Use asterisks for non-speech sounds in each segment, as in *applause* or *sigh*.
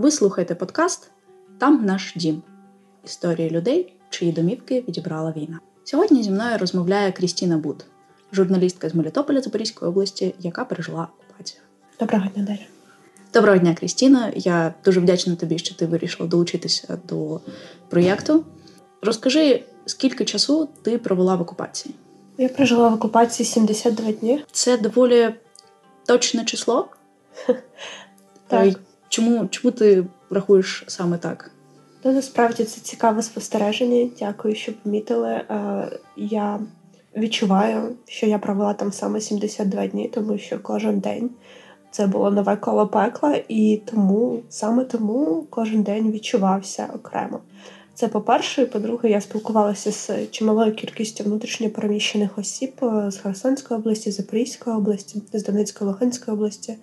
Ви слухаєте подкаст Там наш дім історії людей, чиї домівки відібрала війна. Сьогодні зі мною розмовляє Крістіна Буд, журналістка з Мелітополя Запорізької області, яка пережила окупацію. Доброго дня, Дар'я. Доброго дня, Крістіна. Я дуже вдячна тобі, що ти вирішила долучитися до проєкту. Розкажи, скільки часу ти провела в окупації? Я прожила в окупації 72 дні. Це доволі точне число. *laughs* Так. Чому, чому ти рахуєш саме так? Ну, насправді це цікаве спостереження. Дякую, що помітили. Е, Я відчуваю, що я провела там саме 72 дні, тому що кожен день це було нове коло пекла, і тому саме тому кожен день відчувався окремо. Це по-перше, і по-друге, я спілкувалася з чималою кількістю внутрішньопереміщених осіб е, з Херсонської області, Запорізької області, з Донецької Луганської області.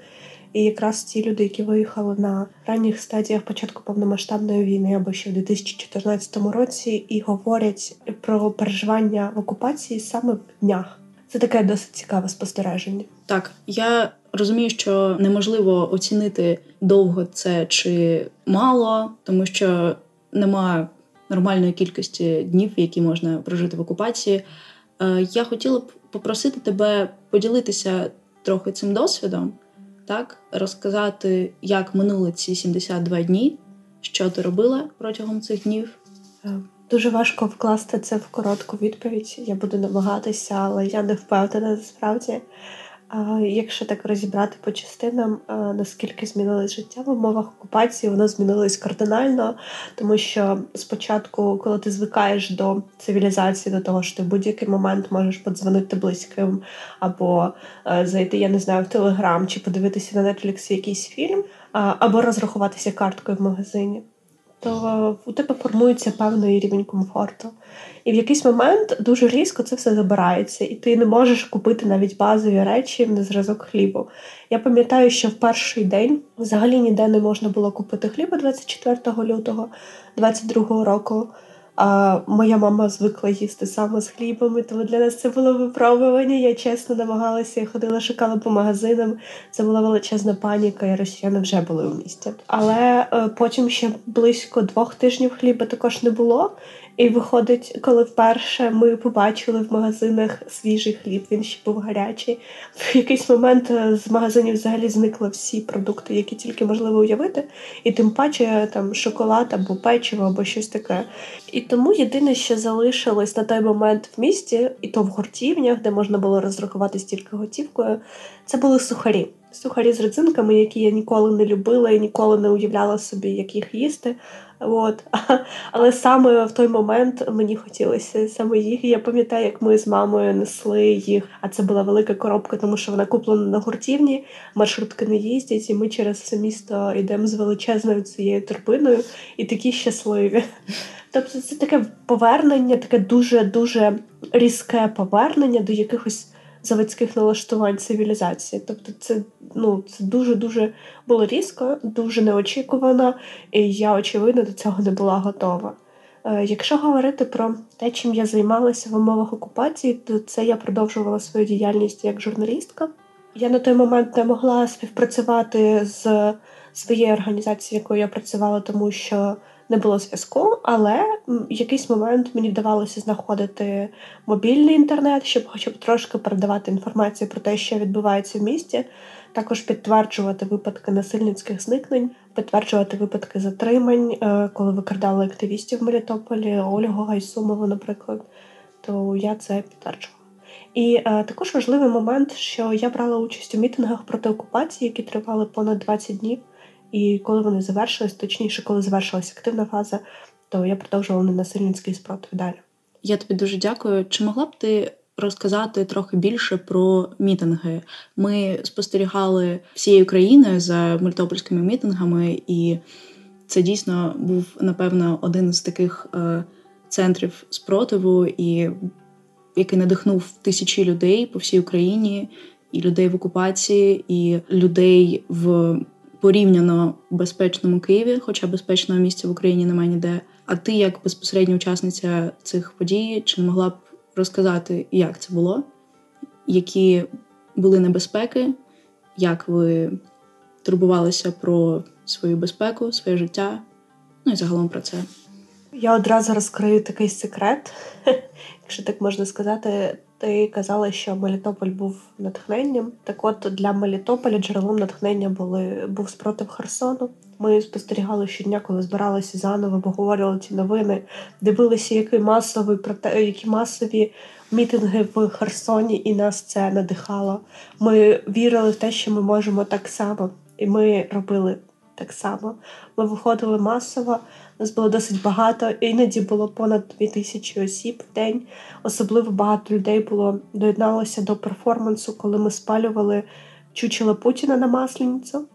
І якраз ті люди, які виїхали на ранніх стадіях початку повномасштабної війни або ще в 2014 році, і говорять про переживання в окупації саме в днях. Це таке досить цікаве спостереження. Так, я розумію, що неможливо оцінити довго це чи мало, тому що немає нормальної кількості днів, які можна прожити в окупації. Е, я хотіла б попросити тебе поділитися трохи цим досвідом, так розказати, як минули ці 72 дні, що ти робила протягом цих днів. Е, дуже важко вкласти це в коротку відповідь. Я буду намагатися, але я не впевнена насправді. Якщо так розібрати по частинам, наскільки змінилось життя в умовах окупації, воно змінилось кардинально, тому що спочатку, коли ти звикаєш до цивілізації, до того, що ти в будь-який момент можеш подзвонити близьким або зайти, я не знаю, в телеграм чи подивитися на Netflix якийсь фільм, або розрахуватися карткою в магазині то у тебе формується певний рівень комфорту. І в якийсь момент дуже різко це все забирається, і ти не можеш купити навіть базові речі на зразок хлібу. Я пам'ятаю, що в перший день взагалі ніде не можна було купити хліба 24 лютого 22 року. А моя мама звикла їсти саме з хлібами, тому для нас це було випробування. Я чесно намагалася, ходила, шукала по магазинам. Це була величезна паніка, і росіяни вже були у місті. Але е, потім ще близько двох тижнів хліба також не було. І виходить, коли вперше ми побачили в магазинах свіжий хліб, він ще був гарячий. В якийсь момент е, з магазинів взагалі зникли всі продукти, які тільки можливо уявити, і тим паче там шоколад або печиво, або щось таке. І тому єдине, що залишилось на той момент в місті, і то в гуртівнях, де можна було розрахувати стільки готівкою, це були сухарі. Сухарі з родзинками, які я ніколи не любила і ніколи не уявляла собі, як їх їсти. От. *laughs* Але саме в той момент мені хотілося саме їх. Я пам'ятаю, як ми з мамою несли їх. А це була велика коробка, тому що вона куплена на гуртівні, маршрутки не їздять, і ми через це місто йдемо з величезною цією торбиною і такі щасливі. *laughs* Тобто це таке повернення, таке дуже-дуже різке повернення до якихось заводських налаштувань цивілізації. Тобто, це ну це дуже дуже було різко, дуже неочікувано, і я очевидно до цього не була готова. Е, якщо говорити про те, чим я займалася в умовах окупації, то це я продовжувала свою діяльність як журналістка. Я на той момент не могла співпрацювати з своєю організацією, якою я працювала, тому що не було зв'язку, але в якийсь момент мені вдавалося знаходити мобільний інтернет, щоб хоча б трошки передавати інформацію про те, що відбувається в місті, також підтверджувати випадки насильницьких зникнень, підтверджувати випадки затримань, е, коли викрадали активістів в Мелітополі, Ольгу Гайсумову, наприклад, то я це підтверджувала. І е, також важливий момент, що я брала участь у мітингах проти окупації, які тривали понад 20 днів. І коли вони завершились, точніше, коли завершилася активна фаза, то я продовжувала ненасильницький спротив далі. Я тобі дуже дякую. Чи могла б ти розказати трохи більше про мітинги? Ми спостерігали всією країною за мультопольськими мітингами, і це дійсно був напевно один з таких е, центрів спротиву, і який надихнув тисячі людей по всій Україні, і людей в окупації, і людей в порівняно безпечному Києві, хоча безпечного місця в Україні немає ніде. А ти, як безпосередня учасниця цих подій, чи не могла б розказати, як це було, які були небезпеки, як ви турбувалися про свою безпеку, своє життя, ну і загалом про це. Я одразу розкрию такий секрет, *laughs* якщо так можна сказати. Ти казала, що Мелітополь був натхненням. Так от для Мелітополя джерелом натхнення були був спротив Херсону. Ми спостерігали щодня, коли збиралися заново, обговорювали ці новини, дивилися, який масовий які масові мітинги в Херсоні, і нас це надихало. Ми вірили в те, що ми можемо так само, і ми робили так само. Ми виходили масово, нас було досить багато, іноді було понад дві тисячі осіб в день. Особливо багато людей було доєдналося до перформансу, коли ми спалювали чучело Путіна на Масленицю.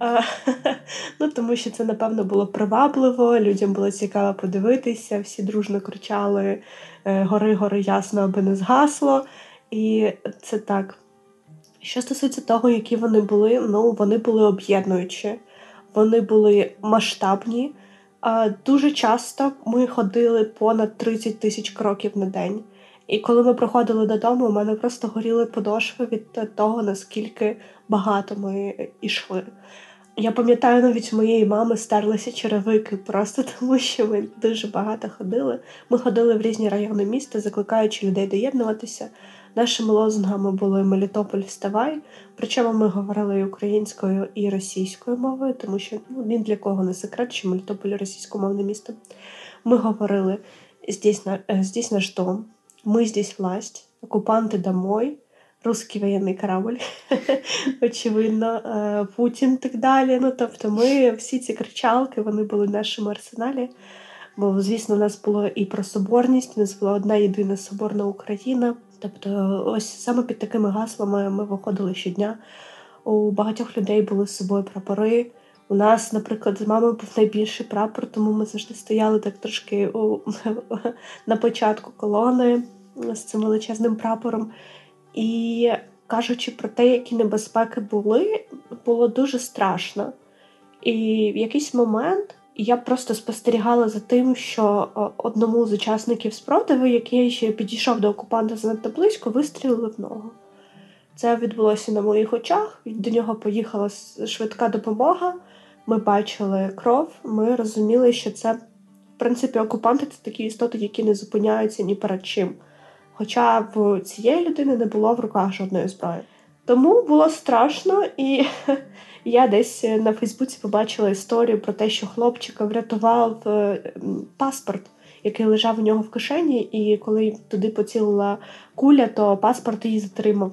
*laughs* Ну, Тому що це, напевно, було привабливо, людям було цікаво подивитися, всі дружно кричали е, Гори, гори, ясно, аби не згасло. І це так. Що стосується того, які вони були, ну вони були об'єднуючі, вони були масштабні. Дуже часто ми ходили понад 30 тисяч кроків на день. І коли ми приходили додому, у мене просто горіли подошви від того, наскільки багато ми йшли. Я пам'ятаю, навіть у моєї мами стерлися черевики, просто *laughs* тому що ми дуже багато ходили. Ми ходили в різні райони міста, закликаючи людей доєднуватися. Нашими лозунгами були Мелітополь вставай. Причому ми говорили і українською і російською мовою, тому що ну, ні для кого не секрет, що Мелітополь російськомовне місто. Ми говорили э, здесь наш дом, ми здесь власть, окупанти домой русський воєнний корабль, *laughs* очевидно, е, Путін так далі. Ну, тобто, ми всі ці кричалки вони були в нашому арсеналі. Бо, звісно, у нас було і про соборність, у нас була одна єдина соборна Україна. Тобто, ось саме під такими гаслами ми виходили щодня. У багатьох людей були з собою прапори. У нас, наприклад, з мамою був найбільший прапор, тому ми завжди стояли так трошки у, *laughs* на початку колони з цим величезним прапором. І кажучи про те, які небезпеки були, було дуже страшно. І в якийсь момент я просто спостерігала за тим, що одному з учасників спротиву, який ще підійшов до окупанта занадто близько, вистрілили в ногу. Це відбулося на моїх очах. До нього поїхала швидка допомога. Ми бачили кров, ми розуміли, що це, в принципі, окупанти це такі істоти, які не зупиняються ні перед чим. Хоча в цієї людини не було в руках жодної зброї. Тому було страшно, і *laughs* я десь на Фейсбуці побачила історію про те, що хлопчика врятував е, паспорт, який лежав у нього в кишені, і коли туди поцілила куля, то паспорт її затримав.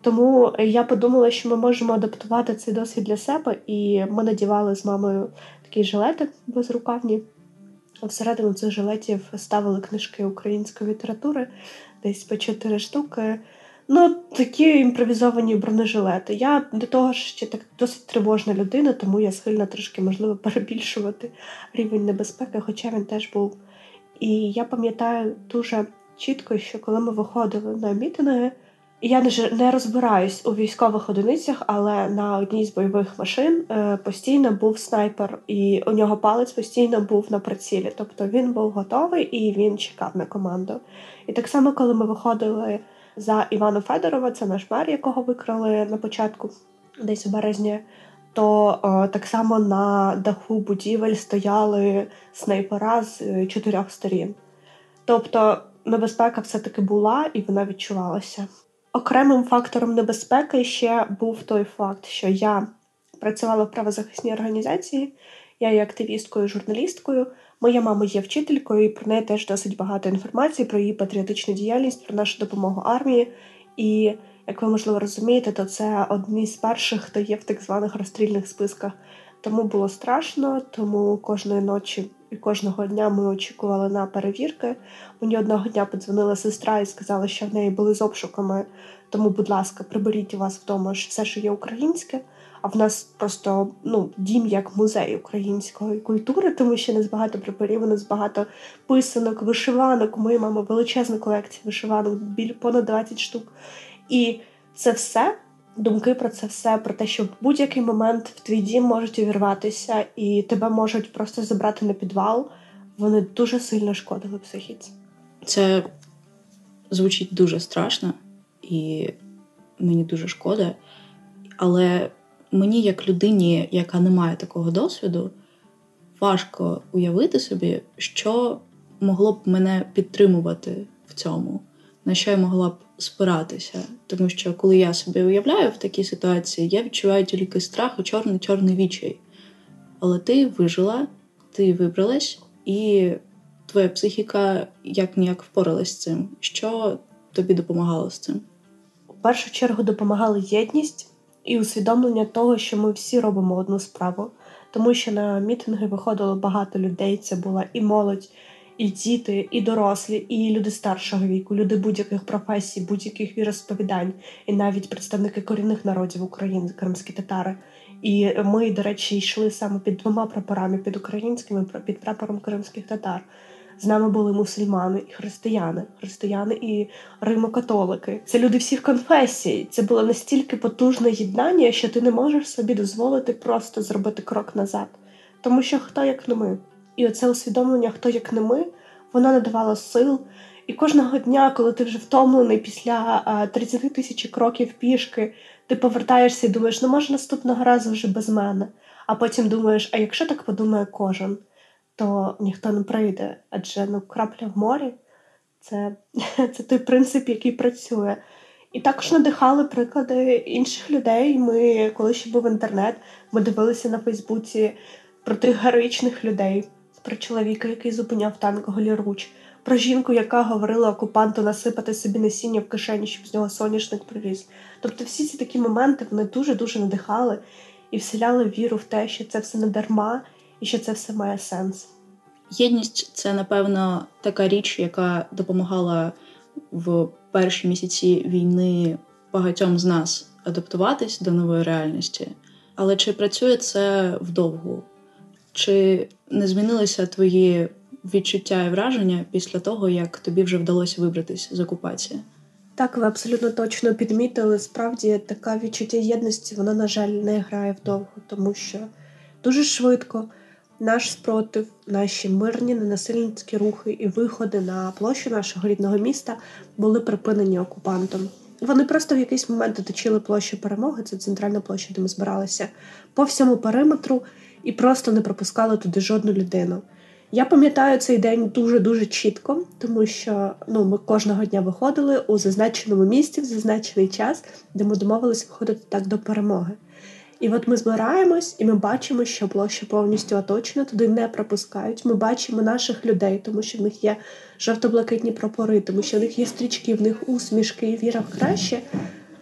Тому я подумала, що ми можемо адаптувати цей досвід для себе, і ми надівали з мамою такі жилети безрукавні. Всередину цих жилетів ставили книжки української літератури, десь по чотири штуки. Ну, такі імпровізовані бронежилети. Я до того ж ще так досить тривожна людина, тому я схильна трошки, можливо, перебільшувати рівень небезпеки, хоча він теж був. І я пам'ятаю дуже чітко, що коли ми виходили на мітинги, я не розбираюсь у військових одиницях, але на одній з бойових машин е, постійно був снайпер, і у нього палець постійно був на прицілі. Тобто він був готовий і він чекав на команду. І так само, коли ми виходили за Івана Федорова, це наш мер, якого викрали на початку, десь у березні, то о, так само на даху будівель стояли снайпера з е, чотирьох сторін. Тобто небезпека все-таки була і вона відчувалася. Окремим фактором небезпеки ще був той факт, що я працювала в правозахисній організації, я є активісткою, журналісткою. Моя мама є вчителькою, і про неї теж досить багато інформації про її патріотичну діяльність, про нашу допомогу армії. І, як ви можливо розумієте, то це одні з перших, хто є в так званих розстрільних списках. Тому було страшно, тому кожної ночі і кожного дня ми очікували на перевірки. Мені одного дня подзвонила сестра і сказала, що в неї були з обшуками. Тому, будь ласка, приберіть у вас вдома все, що є українське. А в нас просто ну, дім як музей української культури, тому що нас багато прапорів, у нас багато писанок, вишиванок. У моєї мами величезна колекція вишиванок, біль понад 20 штук. І це все думки про це все, про те, що в будь-який момент в твій дім можуть увірватися, і тебе можуть просто забрати на підвал. Вони дуже сильно шкодили психіці. Це звучить дуже страшно, і мені дуже шкода. Але мені, як людині, яка не має такого досвіду, важко уявити собі, що могло б мене підтримувати в цьому, на що я могла б спиратися. Тому що коли я собі уявляю в такій ситуації, я відчуваю тільки страх і чорний чорний відчай. Але ти вижила, ти вибралась, і твоя психіка як ніяк впоралась з цим. Що тобі допомагало з цим? У першу чергу допомагала єдність і усвідомлення того, що ми всі робимо одну справу, тому що на мітинги виходило багато людей. Це була і молодь, і діти, і дорослі, і люди старшого віку, люди будь-яких професій, будь-яких віросповідань, і навіть представники корінних народів України, кримські татари. І ми, до речі, йшли саме під двома прапорами: під українським і під прапором кримських татар. З нами були мусульмани і християни, християни і римокатолики. Це люди всіх конфесій. Це було настільки потужне єднання, що ти не можеш собі дозволити просто зробити крок назад. Тому що хто як не ми. І оце усвідомлення, хто як не ми, воно надавало сил. І кожного дня, коли ти вже втомлений після 30 тисяч кроків пішки, ти повертаєшся і думаєш, ну може наступного разу вже без мене. А потім думаєш, а якщо так подумає кожен, то ніхто не прийде. Адже ну, крапля в морі це, *laughs* це той принцип, який працює. І також надихали приклади інших людей. Ми, коли ще був інтернет, ми дивилися на Фейсбуці про тих героїчних людей, про чоловіка, який зупиняв танк голіруч, про жінку, яка говорила окупанту насипати собі насіння в кишені, щоб з нього соняшник приліз. Тобто, всі ці такі моменти вони дуже дуже надихали і вселяли віру в те, що це все не дарма і що це все має сенс. Єдність це напевно така річ, яка допомагала в перші місяці війни багатьом з нас адаптуватись до нової реальності. Але чи працює це вдовгу? Чи не змінилися твої відчуття і враження після того, як тобі вже вдалося вибратись з окупації? Так, ви абсолютно точно підмітили. Справді така відчуття єдності, вона, на жаль, не грає вдовго, тому що дуже швидко наш спротив, наші мирні ненасильницькі рухи і виходи на площу нашого рідного міста були припинені окупантом. Вони просто в якийсь момент оточили площу перемоги, це центральна площа, де ми збиралися, по всьому периметру і просто не пропускали туди жодну людину. Я пам'ятаю цей день дуже-дуже чітко, тому що ну, ми кожного дня виходили у зазначеному місці в зазначений час, де ми домовилися виходити так до перемоги. І от ми збираємось, і ми бачимо, що площа повністю оточена, туди не пропускають. Ми бачимо наших людей, тому що в них є жовто-блакитні прапори, тому що в них є стрічки, в них усмішки і віра в краще.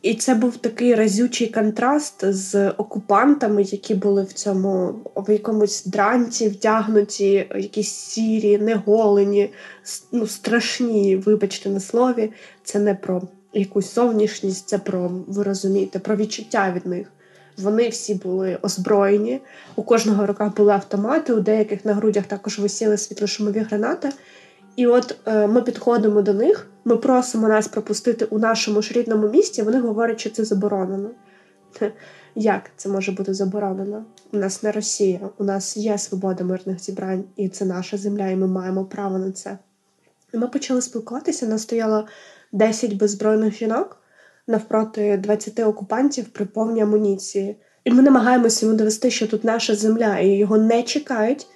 І це був такий разючий контраст з окупантами, які були в цьому в якомусь дранці, вдягнуті, якісь сірі, неголені, ну страшні, вибачте на слові. Це не про якусь зовнішність, це про ви розумієте, про відчуття від них. Вони всі були озброєні. У кожного руках були автомати, у деяких на грудях також висіли світлошумові гранати. І от е, ми підходимо до них, ми просимо нас пропустити у нашому ж рідному місті. Вони говорять, що це заборонено. Як це може бути заборонено? У нас не Росія, у нас є свобода мирних зібрань, і це наша земля, і ми маємо право на це. І ми почали спілкуватися. Нас стояло 10 беззбройних жінок навпроти 20 окупантів при повній амуніції. І ми намагаємося йому довести, що тут наша земля, і його не чекають.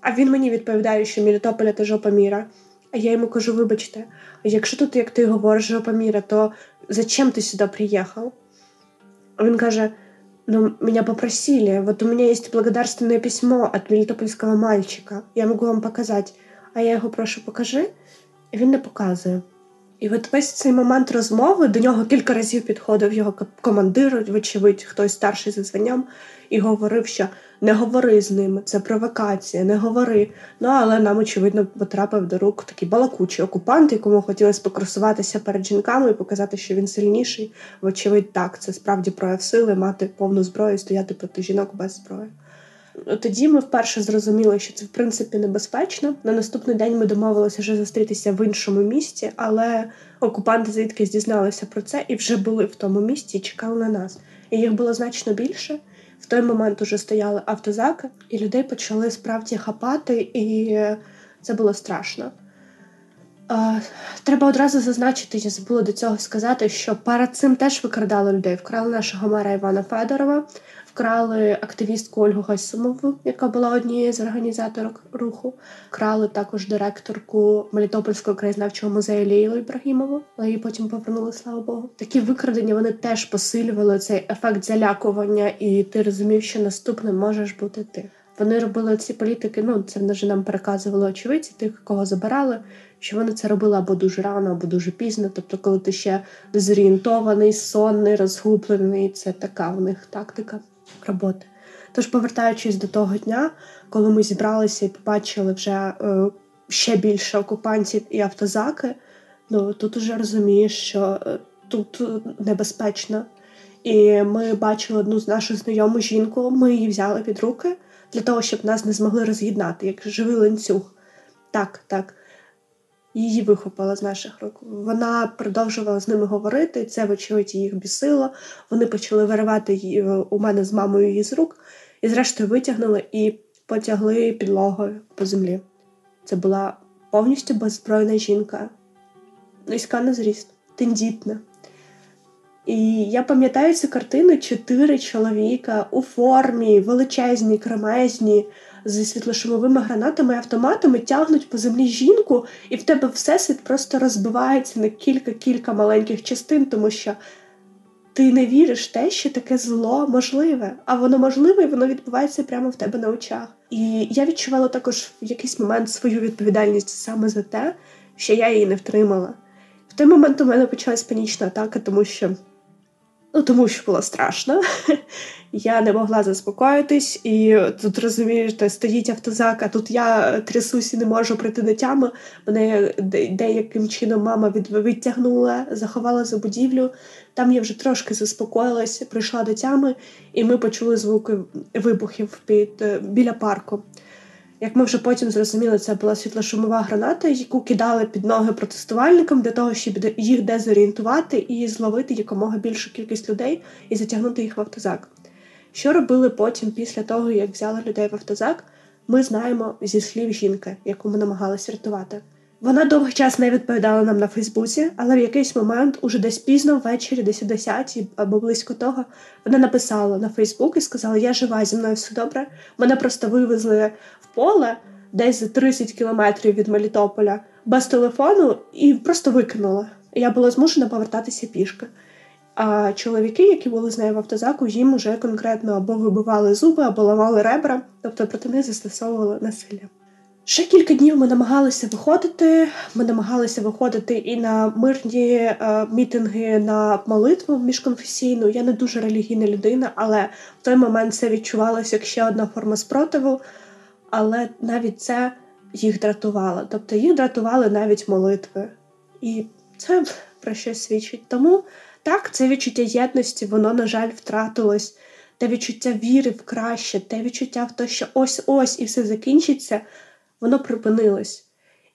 А він мені відповідає, що Мелітополя та жопа міра. А я йому кажу: вибачте, якщо тут, як ти говориш, жопа міра, то зачем ти сюди приїхав? А він каже: ну, меня попросили, вот у меня есть благодарственное письмо от мелітопольського мальчика, я можу вам показати. А я його прошу, покажи, і він не показує. І от весь цей момент розмови до нього кілька разів підходив його командир, вочевидь, хтось старший за званням, і говорив, що не говори з ними, це провокація, не говори. Ну але нам, очевидно, потрапив до рук такий балакучий окупант, якому хотілося покрасуватися перед жінками і показати, що він сильніший. Вочевидь, так, це справді прояв сили, мати повну зброю, стояти проти жінок без зброї. Тоді ми вперше зрозуміли, що це в принципі небезпечно. На наступний день ми домовилися вже зустрітися в іншому місті, але окупанти звідки дізналися про це і вже були в тому місті і чекали на нас. І їх було значно більше. В той момент уже стояли автозаки, і людей почали справді хапати, і це було страшно. Треба одразу зазначити, я забула до цього сказати, що перед цим теж викрадали людей. Вкрали нашого мера Івана Федорова, вкрали активістку Ольгу Гайсумову, яка була однією з організаторок руху. Вкрали також директорку Мелітопольського краєзнавчого музею Лійлу Ібрагімову, але її потім повернули, слава Богу. Такі викрадення вони теж посилювали цей ефект залякування, і ти розумів, що наступним можеш бути ти. Вони робили ці політики. Ну це вже нам переказували очевидці, тих, кого забирали. Що вони це робили або дуже рано, або дуже пізно. Тобто, коли ти ще дезорієнтований, сонний, розгублений, це така в них тактика роботи. Тож, повертаючись до того дня, коли ми зібралися і побачили вже е, ще більше окупантів і автозаки, ну тут уже розумієш, що е, тут небезпечно. І ми бачили одну з нашу знайому жінку, ми її взяли під руки для того, щоб нас не змогли роз'єднати, як живий ланцюг. Так, так. Її вихопила з наших рук. Вона продовжувала з ними говорити, це, вочевидь, їх бісило. Вони почали виривати її е, у мене з мамою її з рук, і, зрештою, витягнули і потягли підлогою по землі. Це була повністю беззбройна жінка, низька на зріст, тендітна. І я пам'ятаю цю картину чотири чоловіка у формі, величезні, кремезні, зі світлошумовими гранатами і автоматами тягнуть по землі жінку, і в тебе всесвіт просто розбивається на кілька-кілька маленьких частин, тому що ти не віриш в те, що таке зло можливе, а воно можливе і воно відбувається прямо в тебе на очах. І я відчувала також в якийсь момент свою відповідальність саме за те, що я її не втримала. В той момент у мене почалась панічна атака, тому що. Ну, тому що було страшно. *laughs* Я не могла заспокоїтись, і тут розумієте, стоїть автозак, а тут я трясусь і не можу прийти до тями. Мене деяким чином мама відтягнула, заховала за будівлю. Там я вже трошки заспокоїлася, прийшла до тями, і ми почули звуки вибухів під е, біля парку. Як ми вже потім зрозуміли, це була світлошумова граната, яку кидали під ноги протестувальникам для того, щоб їх дезорієнтувати і зловити якомога більшу кількість людей і затягнути їх в автозак. Що робили потім, після того, як взяли людей в автозак, ми знаємо зі слів жінки, яку ми намагалися рятувати. Вона довгий час не відповідала нам на Фейсбуці, але в якийсь момент, уже десь пізно ввечері, десь о 10 або близько того, вона написала на Фейсбук і сказала: Я жива, зі мною все добре. Мене просто вивезли в поле десь за 30 кілометрів від Мелітополя без телефону і просто викинула. Я була змушена повертатися пішки. А чоловіки, які були з нею в автозаку, їм уже конкретно або вибивали зуби, або ламали ребра, тобто проти них застосовували насилля. Ще кілька днів ми намагалися виходити. Ми намагалися виходити і на мирні е, мітинги на молитву міжконфесійну. Я не дуже релігійна людина, але в той момент це відчувалося як ще одна форма спротиву. Але навіть це їх дратувало. Тобто їх дратували навіть молитви. І це про щось свідчить. Тому так, це відчуття єдності, воно, на жаль, втратилось. Те відчуття віри в краще, те відчуття в те, що ось-ось і все закінчиться воно припинилось.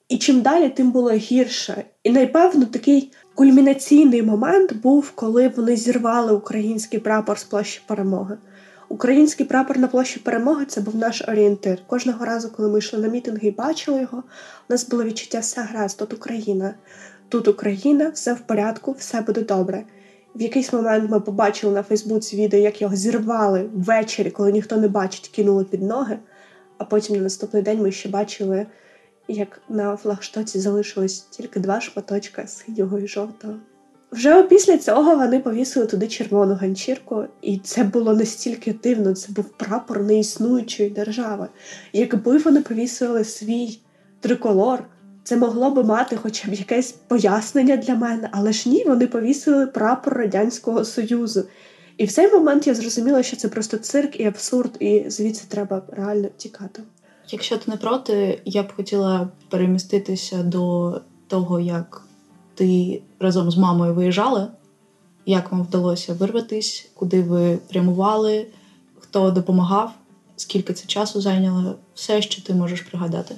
І чим далі, тим було гірше. І напевно такий кульмінаційний момент був, коли вони зірвали український прапор з площі перемоги. Український прапор на площі перемоги це був наш орієнтир. Кожного разу, коли ми йшли на мітинги і бачили його, у нас було відчуття все гаразд, тут Україна. Тут Україна, все в порядку, все буде добре. В якийсь момент ми побачили на Фейсбуці відео, як його зірвали ввечері, коли ніхто не бачить, кинули під ноги. А потім на наступний день ми ще бачили, як на флагштоці залишилось тільки два шматочка синього і жовтого. Вже після цього вони повісили туди червону ганчірку, і це було настільки дивно, це був прапор неіснуючої держави. Якби вони повісили свій триколор, це могло би мати хоча б якесь пояснення для мене, але ж ні, вони повісили прапор Радянського Союзу. І в цей момент я зрозуміла, що це просто цирк і абсурд, і звідси треба реально тікати. Якщо ти не проти, я б хотіла переміститися до того, як ти разом з мамою виїжджали, як вам вдалося вирватись, куди ви прямували, хто допомагав, скільки це часу зайняло, все, що ти можеш пригадати.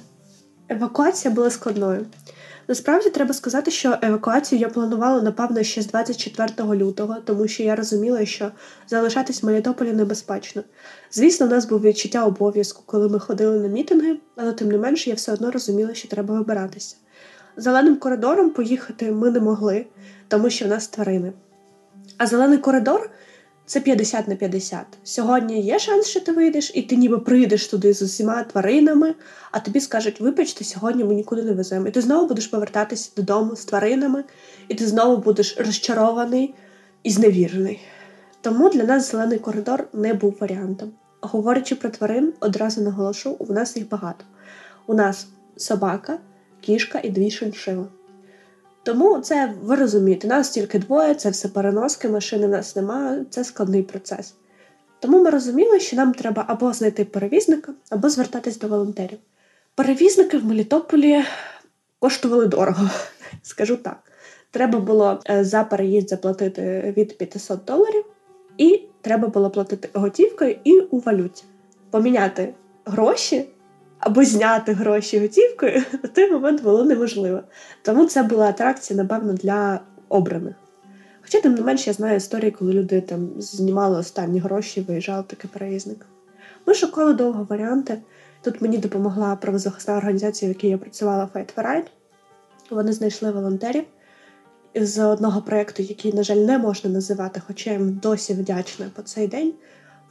Евакуація була складною. Насправді треба сказати, що евакуацію я планувала, напевно, ще з 24 лютого, тому що я розуміла, що залишатись в Мелітополі небезпечно. Звісно, у нас був відчуття обов'язку, коли ми ходили на мітинги, але тим не менше я все одно розуміла, що треба вибиратися. зеленим коридором поїхати ми не могли, тому що в нас тварини. А зелений коридор це 50 на 50. Сьогодні є шанс, що ти вийдеш, і ти ніби прийдеш туди з усіма тваринами, а тобі скажуть, вибачте, сьогодні ми нікуди не веземо. І ти знову будеш повертатися додому з тваринами, і ти знову будеш розчарований і зневірений. Тому для нас зелений коридор не був варіантом. Говорячи про тварин, одразу наголошу, у нас їх багато. У нас собака, кішка і дві шиншили. Тому це ви розумієте, нас тільки двоє, це все переноски, машини в нас немає, це складний процес. Тому ми розуміли, що нам треба або знайти перевізника, або звертатись до волонтерів. Перевізники в Мелітополі коштували дорого, *laughs* скажу так. Треба було е, за переїзд заплатити від 500 доларів, і треба було платити готівкою і у валюті. Поміняти гроші або зняти гроші готівкою *laughs* на той момент було неможливо. Тому це була атракція, напевно, для обраних. Хоча, тим не менше, я знаю історії, коли люди там знімали останні гроші, виїжджав такий переїзник. Ми шукали довго варіанти. Тут мені допомогла правозахисна організація, в якій я працювала Fight for Right. Вони знайшли волонтерів з одного проєкту, який, на жаль, не можна називати, хоча я їм досі вдячна по цей день.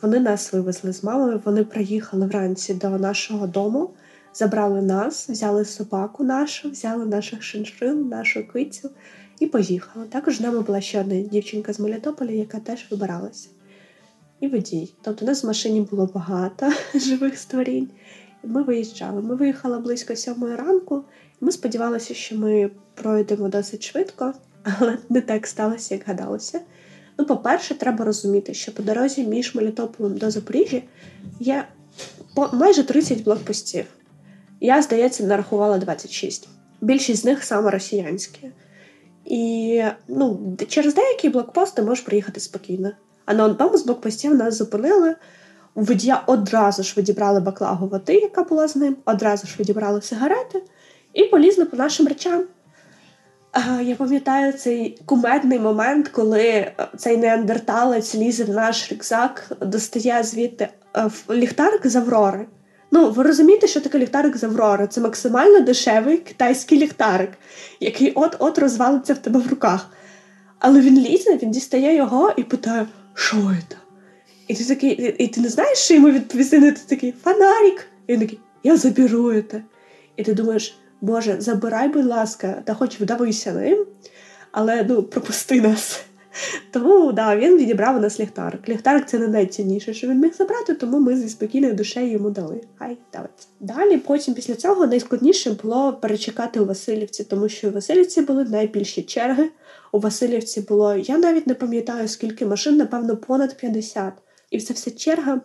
Вони нас вивезли з мамою. Вони приїхали вранці до нашого дому, забрали нас, взяли собаку нашу, взяли наших шиншил, нашу кицю і поїхали. Також з нами була ще одна дівчинка з Мелітополя, яка теж вибиралася. І водій. Тобто у нас в машині було багато *laughs* живих створінь. Ми виїжджали. Ми виїхали близько сьомої ранку, і ми сподівалися, що ми пройдемо досить швидко, але не так сталося, як гадалося. Ну, по-перше, треба розуміти, що по дорозі між Мелітополем до Запоріжжя є майже 30 блокпостів. Я, здається, нарахувала 26. Більшість з них саме росіянські. І ну, через деякі блокпости можеш приїхати спокійно. А на одному з блокпостів нас зупинили. Водія одразу ж відібрали баклагу води, яка була з ним, одразу ж відібрали сигарети і полізли по нашим речам. Я пам'ятаю цей кумедний момент, коли е, цей неандерталець лізе в наш рюкзак, достає звідти е, ліхтарик з Аврори. Ну, ви розумієте, що таке ліхтарик з Аврори? Це максимально дешевий китайський ліхтарик, який от-от розвалиться в тебе в руках. Але він лізе, він дістає його і питає, що це? І ти такий, і ти не знаєш, що йому відповісти, ти такий фонарик. І він такий, я заберу це. І ти думаєш. Боже, забирай, будь ласка, та хоч вдавися ним, але ну, пропусти нас. *laughs* Тому да, він відібрав у нас ліхтарик. Ліхтарик це не найцінніше, що він міг забрати, тому ми зі спокійною душею йому дали. Хай давайте. Далі, потім після цього найскладніше було перечекати у Васильівці, тому що у Васильівці були найбільші черги. У Васильівці було, я навіть не пам'ятаю, скільки машин, напевно, понад 50. І це все черга,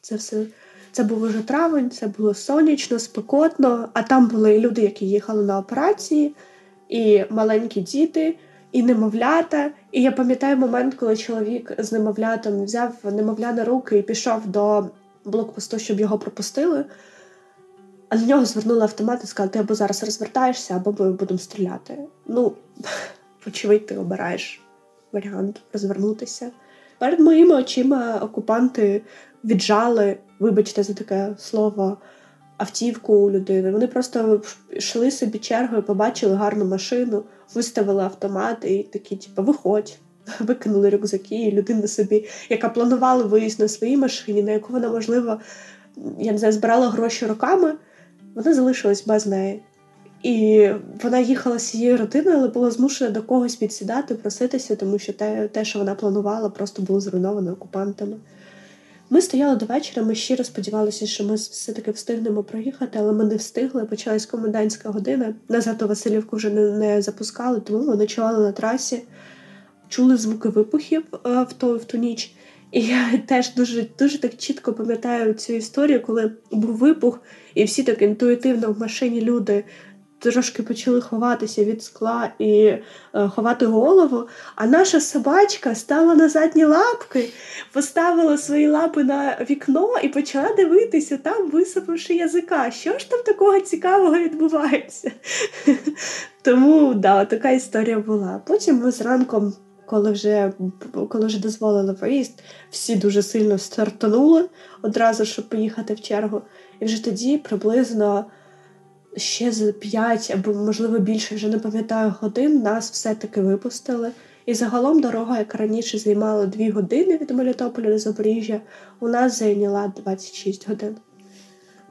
це все це був уже травень, це було сонячно, спекотно, а там були люди, які їхали на операції, і маленькі діти, і немовлята. І я пам'ятаю момент, коли чоловік з немовлятом взяв немовля на руки і пішов до блокпосту, щоб його пропустили. А на нього звернули автомат і сказали, ти або зараз розвертаєшся, або ми будемо стріляти. Ну, *laughs* вочевидь, ти обираєш варіант розвернутися. Перед моїми очима окупанти віджали, вибачте, за таке слово, автівку у людини. Вони просто йшли собі чергою, побачили гарну машину, виставили автомат і такі, типу, виходь. *laughs* Викинули рюкзаки, і людина собі, яка планувала виїзд на своїй машині, на яку вона, можливо, я не знаю, збирала гроші роками, вона залишилась без неї. І вона їхала з цією родиною, але була змушена до когось підсідати, проситися, тому що те, те, що вона планувала, просто було зруйновано окупантами. Ми стояли до вечора, ми щиро сподівалися, що ми все-таки встигнемо проїхати, але ми не встигли. Почалась комендантська година. Назад у Васильівку вже не, не запускали, тому ми ночували на трасі, чули звуки вибухів е, в ту, в ту ніч. І я *laughs* теж дуже дуже так чітко пам'ятаю цю історію, коли був вибух, і всі так інтуїтивно в машині люди трошки почали ховатися від скла і е, ховати голову. А наша собачка стала на задні лапки, поставила свої лапи на вікно і почала дивитися, там висипавши язика. Що ж там такого цікавого відбувається? *laughs* Тому да, така історія була. Потім ми зранком. Коли вже коли вже дозволили виїзд, всі дуже сильно стартанули одразу, щоб поїхати в чергу. І вже тоді приблизно ще за 5 або, можливо, більше вже не пам'ятаю годин, нас все-таки випустили. І загалом дорога, яка раніше займала 2 години від Мелітополя до Запоріжжя, у нас зайняла 26 годин.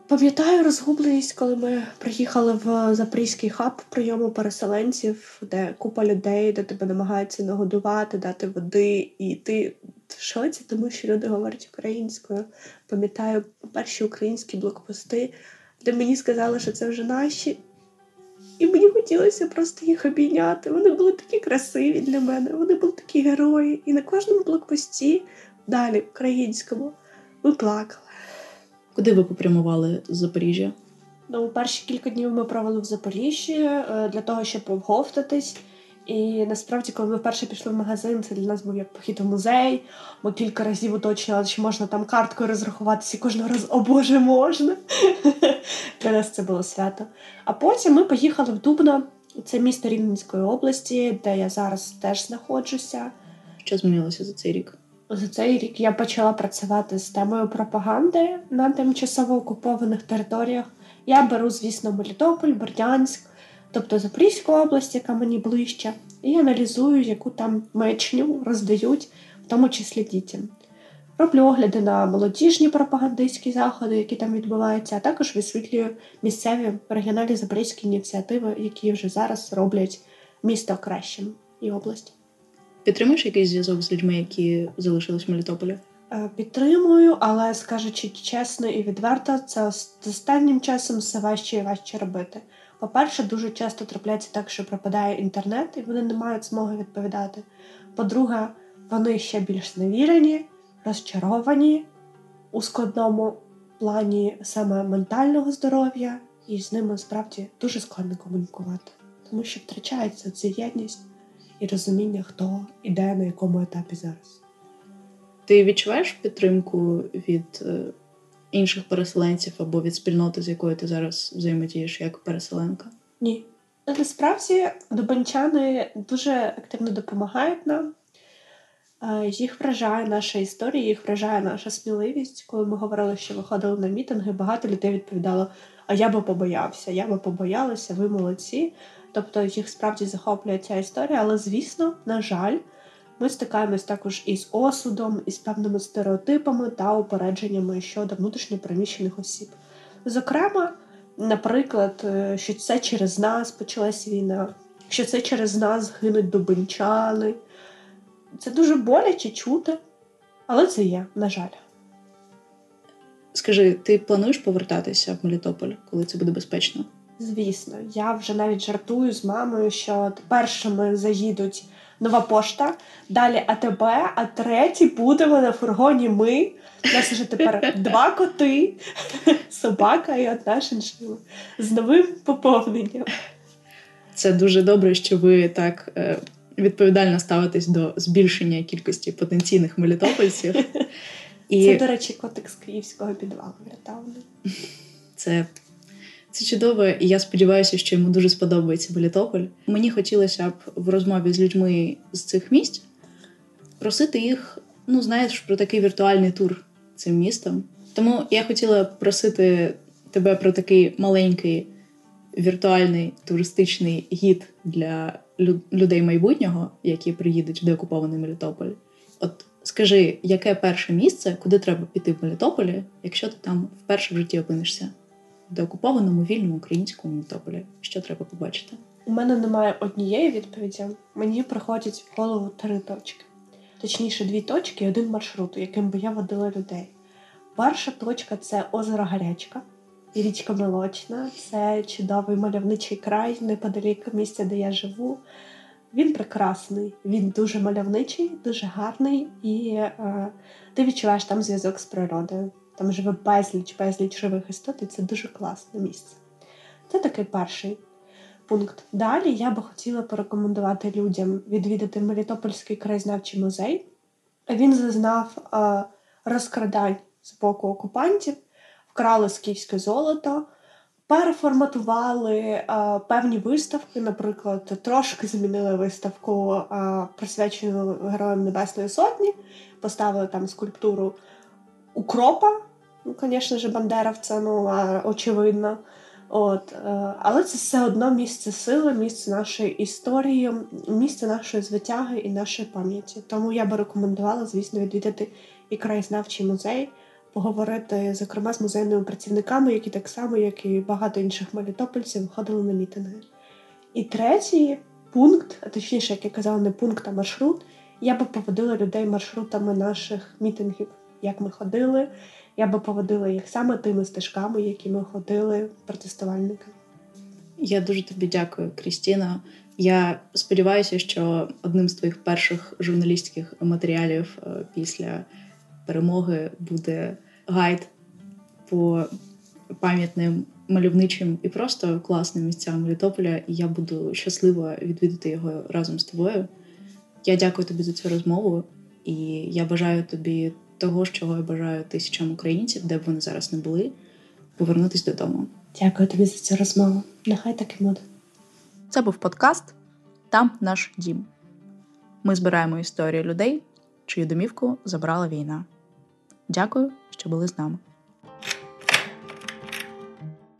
Пам'ятаю розгубленість, коли ми приїхали в Запорізький хаб прийому переселенців, де купа людей, де тебе намагаються нагодувати, дати води, і ти в шоці, тому що люди говорять українською. Пам'ятаю перші українські блокпости, де мені сказали, що це вже наші. І мені хотілося просто їх обійняти. Вони були такі красиві для мене, вони були такі герої. І на кожному блокпості, далі, українському, ми плакали. Куди ви попрямували з Запоріжжя? Ну, перші кілька днів ми провели в Запоріжжі е, для того, щоб обговтатись. І насправді, коли ми вперше пішли в магазин, це для нас був як похід у музей. Ми кілька разів уточнювали, чи можна там карткою розрахуватися, і кожного разу, о Боже, можна. *laughs* Для нас це було свято. А потім ми поїхали в Дубно, це місто Рівненської області, де я зараз теж знаходжуся. Що змінилося за цей рік? За цей рік я почала працювати з темою пропаганди на тимчасово окупованих територіях. Я беру, звісно, Мелітополь, Бердянськ, тобто Запорізьку область, яка мені ближче, і аналізую, яку там мечню роздають, в тому числі дітям. Роблю огляди на молодіжні пропагандистські заходи, які там відбуваються, а також висвітлюю місцеві регіональні запорізькі ініціативи, які вже зараз роблять місто кращим і область. Підтримуєш якийсь зв'язок з людьми, які залишились в Мелітополі? Е, підтримую, але скажучи чесно і відверто, це з останнім часом все важче і важче робити. По-перше, дуже часто трапляється так, що пропадає інтернет, і вони не мають змоги відповідати. По-друге, вони ще більш зневірені, розчаровані у складному плані саме ментального здоров'я, і з ними справді дуже складно комунікувати, тому що втрачається ця єдність і розуміння, хто і де на якому етапі зараз. Ти відчуваєш підтримку від е, інших переселенців або від спільноти, з якою ти зараз взаємодієш як переселенка? Ні. Насправді дубанчани дуже активно допомагають нам. Е, їх вражає наша історія, їх вражає наша сміливість. Коли ми говорили, що виходили на мітинги, багато людей відповідало: А я би побоявся, я би побоялася, ви молодці. Тобто їх справді захоплює ця історія, але, звісно, на жаль, ми стикаємось також із осудом, із певними стереотипами та упередженнями щодо внутрішньопереміщених осіб. Зокрема, наприклад, е, що це через нас почалась війна, що це через нас гинуть дубинчани. Це дуже боляче чути, але це є, на жаль. Скажи, ти плануєш повертатися в Мелітополь, коли це буде безпечно? Звісно, я вже навіть жартую з мамою, що першими заїдуть нова пошта, далі АТБ, а третій будемо на фургоні. Ми. У нас вже тепер *laughs* два коти, собака і одна шиншила з новим поповненням. Це дуже добре, що ви так е, відповідально ставитесь до збільшення кількості потенційних мелітопольців. І... Це, до речі, котик з київського підвалу врятований. Це це чудово, і я сподіваюся, що йому дуже сподобається Мелітополь. Мені хотілося б в розмові з людьми з цих місць просити їх, ну знаєш, про такий віртуальний тур цим містом. Тому я хотіла просити тебе про такий маленький віртуальний туристичний гід для людей майбутнього, які приїдуть в деокупований Мелітополь. От скажи, яке перше місце, куди треба піти в Мелітополі, якщо ти там вперше в житті опинишся? Деокупованому вільному українському Мелітополі? Що треба побачити? У мене немає однієї відповіді. Мені приходять в голову три точки. Точніше, дві точки і один маршрут, яким би я водила людей. Перша точка це озеро Гарячка і річка Молочна. Це чудовий мальовничий край неподалік місця, де я живу. Він прекрасний, він дуже мальовничий, дуже гарний, і е, ти відчуваєш там зв'язок з природою. Там живе безліч, безліч живих істот, і це дуже класне місце. Це такий перший пункт. Далі я би хотіла порекомендувати людям відвідати Мелітопольський краєзнавчий музей. Він зазнав е, розкрадань з боку окупантів, вкрали скіфське золото, переформатували е, певні виставки, наприклад, трошки змінили виставку, е, присвячену Героям Небесної Сотні, поставили там скульптуру укропа. Ну, звісно ж, бандеровця, ну очевидно. От, е, Але це все одно місце сили, місце нашої історії, місце нашої звитяги і нашої пам'яті. Тому я би рекомендувала, звісно, відвідати і краєзнавчий музей, поговорити, зокрема, з музейними працівниками, які так само, як і багато інших мелітопольців, виходили на мітинги. І третій пункт, а точніше, як я казала, не пункт, а маршрут, я би поводила людей маршрутами наших мітингів, як ми ходили. Я би поводила їх саме тими стежками, які ми ходили протестувальники. Я дуже тобі дякую, Крістіна. Я сподіваюся, що одним з твоїх перших журналістських матеріалів е, після перемоги буде гайд по пам'ятним мальовничим і просто класним місцям Мелітополя, і я буду щаслива відвідати його разом з тобою. Я дякую тобі за цю розмову, і я бажаю тобі того, чого я бажаю тисячам українців, де б вони зараз не були, повернутися додому. Дякую тобі за цю розмову. Нехай так і буде. Це був подкаст Там наш дім. Ми збираємо історії людей, чию домівку забрала війна. Дякую, що були з нами.